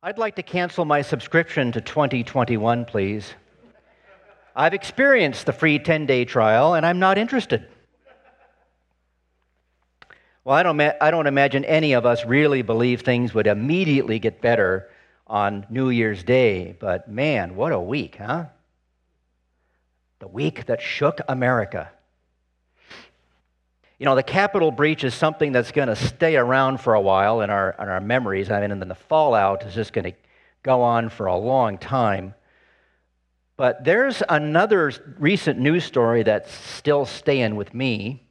I'd like to cancel my subscription to 2021, please. I've experienced the free 10 day trial and I'm not interested. Well, I don't, I don't imagine any of us really believe things would immediately get better on New Year's Day, but man, what a week, huh? The week that shook America. You know, the Capitol breach is something that's going to stay around for a while in our, in our memories. I mean, and then the fallout is just going to go on for a long time. But there's another recent news story that's still staying with me.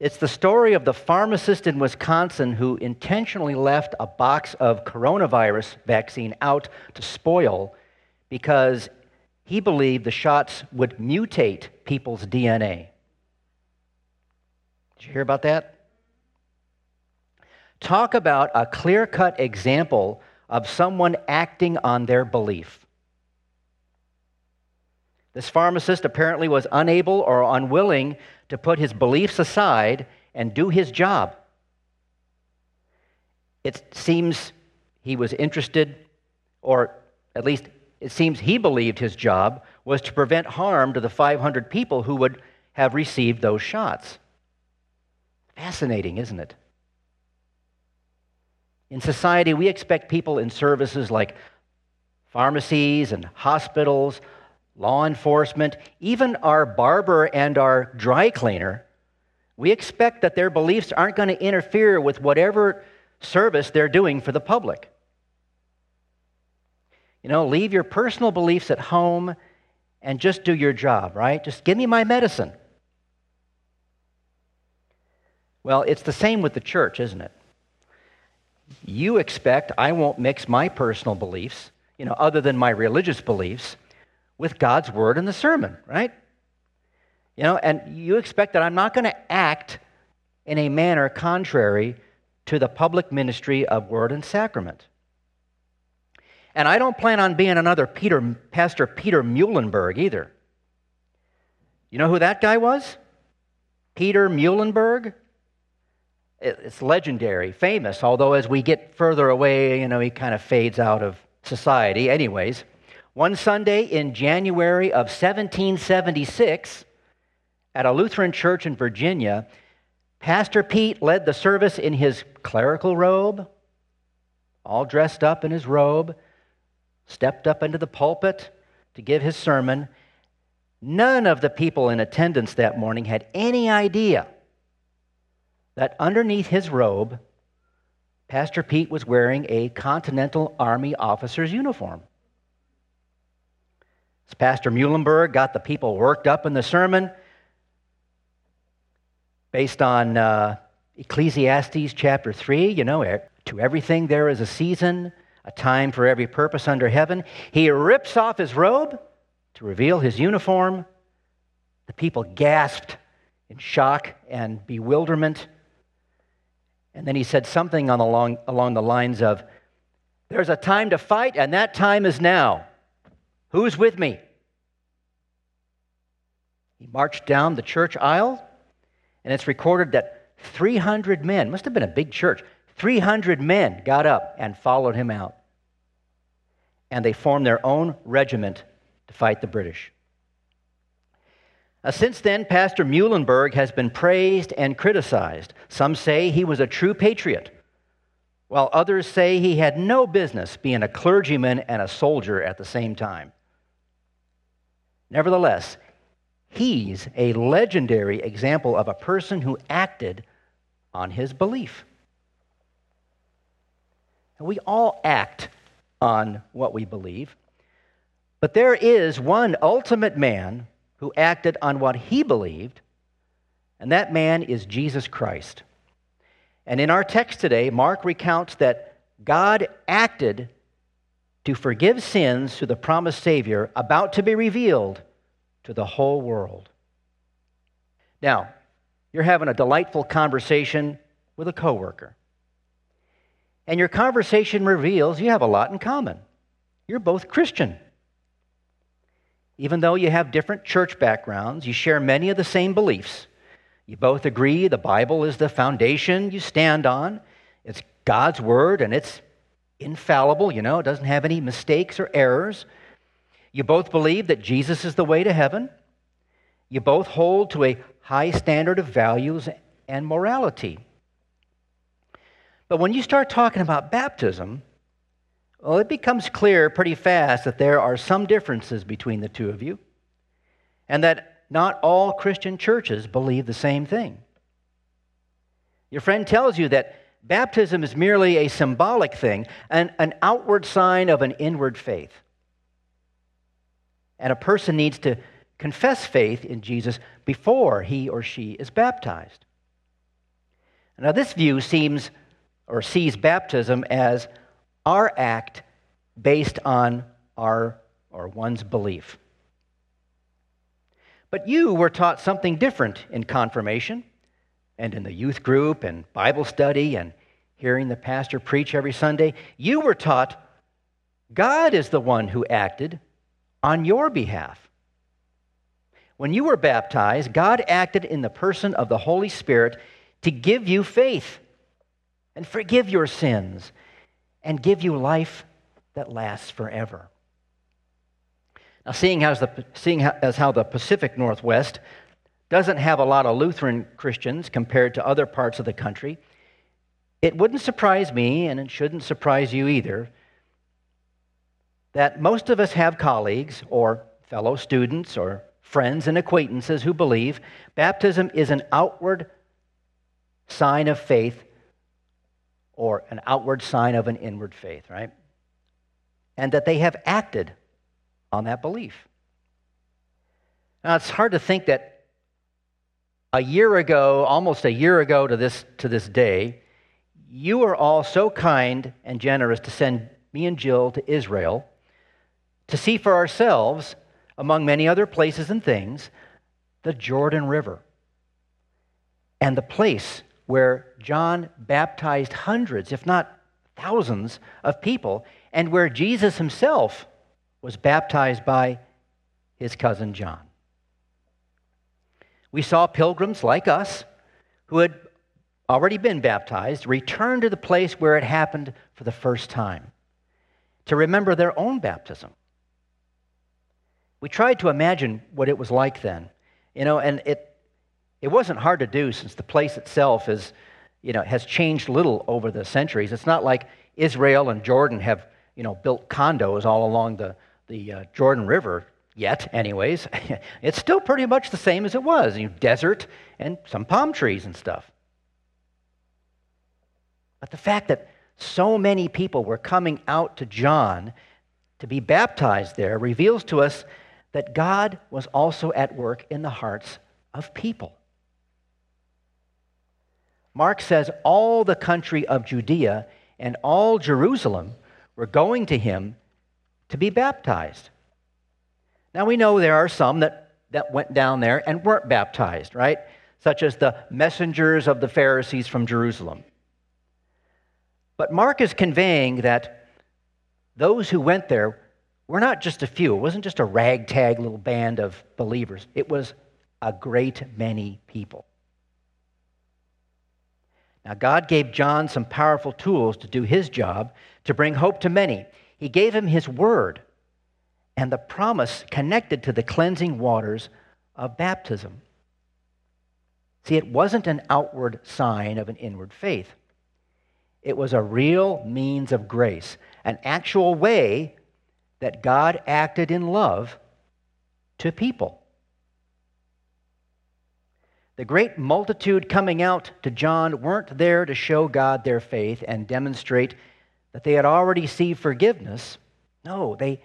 It's the story of the pharmacist in Wisconsin who intentionally left a box of coronavirus vaccine out to spoil because he believed the shots would mutate people's DNA. Did you hear about that? Talk about a clear cut example of someone acting on their belief. This pharmacist apparently was unable or unwilling to put his beliefs aside and do his job. It seems he was interested, or at least it seems he believed his job was to prevent harm to the 500 people who would have received those shots. Fascinating, isn't it? In society, we expect people in services like pharmacies and hospitals, law enforcement, even our barber and our dry cleaner, we expect that their beliefs aren't going to interfere with whatever service they're doing for the public. You know, leave your personal beliefs at home and just do your job, right? Just give me my medicine. Well, it's the same with the church, isn't it? You expect I won't mix my personal beliefs, you know, other than my religious beliefs, with God's word and the sermon, right? You know, and you expect that I'm not going to act in a manner contrary to the public ministry of word and sacrament. And I don't plan on being another Peter, Pastor Peter Muhlenberg either. You know who that guy was? Peter Muhlenberg? It's legendary, famous, although as we get further away, you know, he kind of fades out of society. Anyways, one Sunday in January of 1776, at a Lutheran church in Virginia, Pastor Pete led the service in his clerical robe, all dressed up in his robe, stepped up into the pulpit to give his sermon. None of the people in attendance that morning had any idea that underneath his robe, Pastor Pete was wearing a Continental Army officer's uniform. As Pastor Muhlenberg got the people worked up in the sermon, based on uh, Ecclesiastes chapter 3, you know, to everything there is a season, a time for every purpose under heaven. He rips off his robe to reveal his uniform. The people gasped in shock and bewilderment. And then he said something on along, along the lines of, There's a time to fight, and that time is now. Who's with me? He marched down the church aisle, and it's recorded that 300 men, must have been a big church, 300 men got up and followed him out. And they formed their own regiment to fight the British. Uh, since then, Pastor Muhlenberg has been praised and criticized. Some say he was a true patriot, while others say he had no business being a clergyman and a soldier at the same time. Nevertheless, he's a legendary example of a person who acted on his belief. We all act on what we believe, but there is one ultimate man who acted on what he believed, and that man is Jesus Christ. And in our text today, Mark recounts that God acted to forgive sins through the promised Savior about to be revealed to the whole world. Now, you're having a delightful conversation with a coworker. And your conversation reveals you have a lot in common. You're both Christian. Even though you have different church backgrounds, you share many of the same beliefs. You both agree the Bible is the foundation you stand on. It's God's word and it's infallible, you know, it doesn't have any mistakes or errors. You both believe that Jesus is the way to heaven. You both hold to a high standard of values and morality. But when you start talking about baptism, well, it becomes clear pretty fast that there are some differences between the two of you, and that not all Christian churches believe the same thing. Your friend tells you that baptism is merely a symbolic thing, an, an outward sign of an inward faith. And a person needs to confess faith in Jesus before he or she is baptized. Now, this view seems or sees baptism as our act based on our or one's belief. But you were taught something different in confirmation and in the youth group and Bible study and hearing the pastor preach every Sunday. You were taught God is the one who acted on your behalf. When you were baptized, God acted in the person of the Holy Spirit to give you faith and forgive your sins and give you life that lasts forever. Now, seeing, as, the, seeing as how the Pacific Northwest doesn't have a lot of Lutheran Christians compared to other parts of the country, it wouldn't surprise me, and it shouldn't surprise you either, that most of us have colleagues or fellow students or friends and acquaintances who believe baptism is an outward sign of faith or an outward sign of an inward faith, right? And that they have acted on that belief. Now, it's hard to think that a year ago, almost a year ago to this, to this day, you were all so kind and generous to send me and Jill to Israel to see for ourselves, among many other places and things, the Jordan River and the place where John baptized hundreds, if not thousands, of people, and where Jesus himself was baptized by his cousin John. We saw pilgrims like us who had already been baptized return to the place where it happened for the first time to remember their own baptism. We tried to imagine what it was like then, you know, and it, it wasn't hard to do since the place itself is, you know, has changed little over the centuries. It's not like Israel and Jordan have, you know, built condos all along the, the uh, Jordan River yet, anyways. it's still pretty much the same as it was. You know, desert and some palm trees and stuff. But the fact that so many people were coming out to John to be baptized there reveals to us that God was also at work in the hearts of people. Mark says all the country of Judea and all Jerusalem were going to him to be baptized. Now we know there are some that, that went down there and weren't baptized, right? Such as the messengers of the Pharisees from Jerusalem. But Mark is conveying that those who went there were not just a few. It wasn't just a ragtag little band of believers, it was a great many people. Now, God gave John some powerful tools to do his job to bring hope to many. He gave him his word and the promise connected to the cleansing waters of baptism. See, it wasn't an outward sign of an inward faith, it was a real means of grace, an actual way that God acted in love to people. The great multitude coming out to John weren't there to show God their faith and demonstrate that they had already received forgiveness. No, they,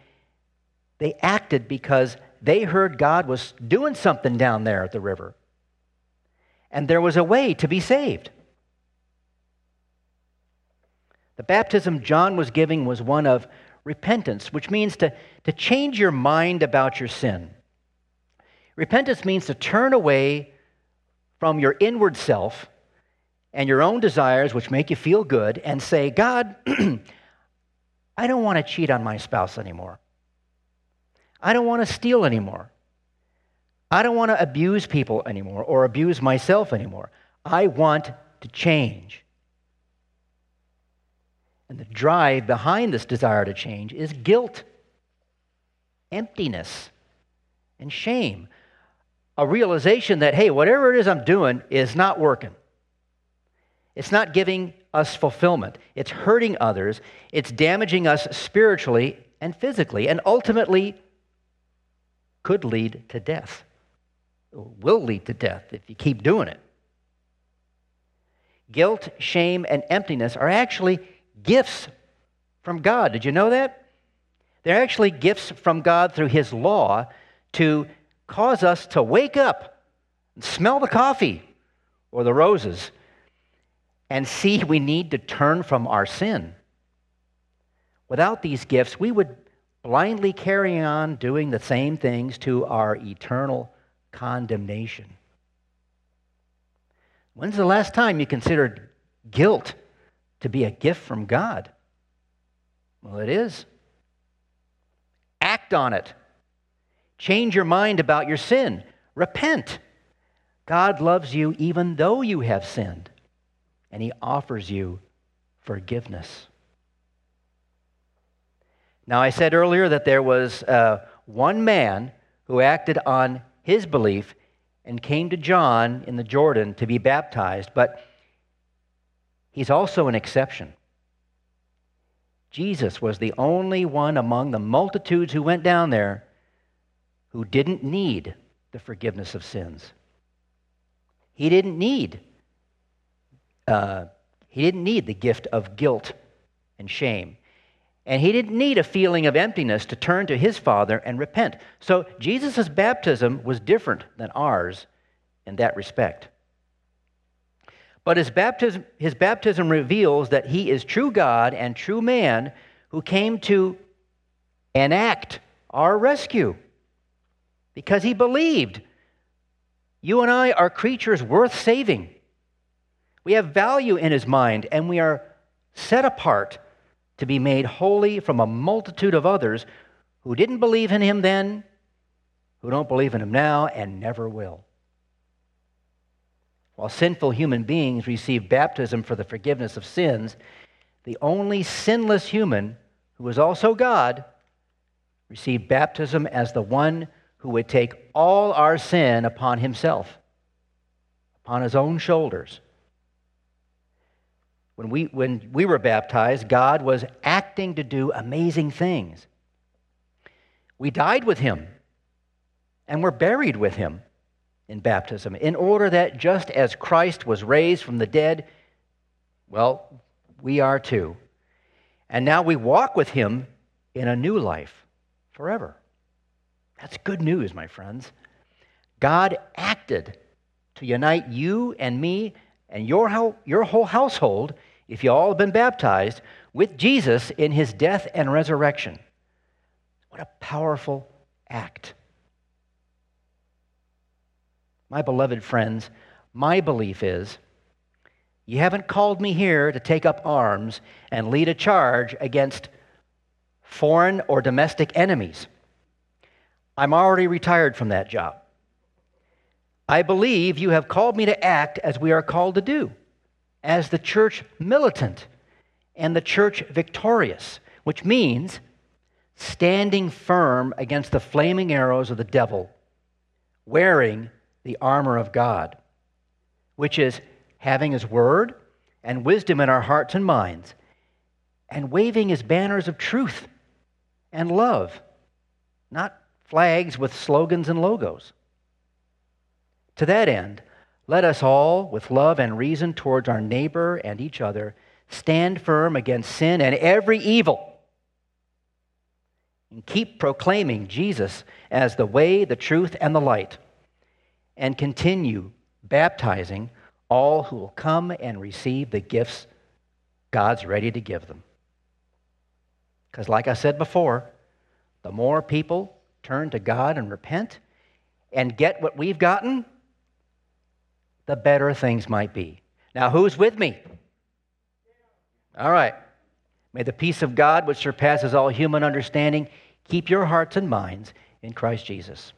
they acted because they heard God was doing something down there at the river. And there was a way to be saved. The baptism John was giving was one of repentance, which means to, to change your mind about your sin. Repentance means to turn away from your inward self and your own desires, which make you feel good, and say, God, I don't want to cheat on my spouse anymore. I don't want to steal anymore. I don't want to abuse people anymore or abuse myself anymore. I want to change. And the drive behind this desire to change is guilt, emptiness, and shame. A realization that, hey, whatever it is I'm doing is not working. It's not giving us fulfillment. It's hurting others. It's damaging us spiritually and physically, and ultimately could lead to death. Will lead to death if you keep doing it. Guilt, shame, and emptiness are actually gifts from God. Did you know that? They're actually gifts from God through His law to cause us to wake up and smell the coffee or the roses and see we need to turn from our sin. Without these gifts, we would blindly carry on doing the same things to our eternal condemnation. When's the last time you considered guilt to be a gift from God? Well, it is. Act on it. Change your mind about your sin. Repent. God loves you even though you have sinned, and He offers you forgiveness. Now, I said earlier that there was uh, one man who acted on his belief and came to John in the Jordan to be baptized, but he's also an exception. Jesus was the only one among the multitudes who went down there who didn't need the forgiveness of sins. He didn't need uh, he didn't need the gift of guilt and shame. And he didn't need a feeling of emptiness to turn to his Father and repent. So Jesus' baptism was different than ours in that respect. But his baptism, his baptism reveals that he is true God and true man who came to enact our rescue because he believed you and I are creatures worth saving. We have value in his mind and we are set apart to be made holy from a multitude of others who didn't believe in him then, who don't believe in him now, and never will. While sinful human beings receive baptism for the forgiveness of sins, the only sinless human, who is also God, received baptism as the one who would take all our sin upon himself, upon his own shoulders when we, when we were baptized, God was acting to do amazing things. We died with him and were buried with him in baptism in order that just as Christ was raised from the dead, well, we are too. And now we walk with him in a new life forever. That's good news, my friends. God acted to unite you and me and your, your whole household if you all have been baptized, with Jesus in his death and resurrection. What a powerful act. My beloved friends, my belief is you haven't called me here to take up arms and lead a charge against foreign or domestic enemies. I'm already retired from that job. I believe you have called me to act as we are called to do as the church militant and the church victorious, which means standing firm against the flaming arrows of the devil, wearing the armor of God, which is having his word and wisdom in our hearts and minds, and waving his banners of truth and love, not flags with slogans and logos. To that end, let us all, with love and reason towards our neighbor and each other, stand firm against sin and every evil. And keep proclaiming Jesus as the way, the truth, and the light. And continue baptizing all who will come and receive the gifts God's ready to give them. Because, like I said before, the more people turn to God and repent and get what we've gotten, the better things might be. Now, who's with me? All right. May the peace of God, which surpasses all human understanding, keep your hearts and minds in Christ Jesus.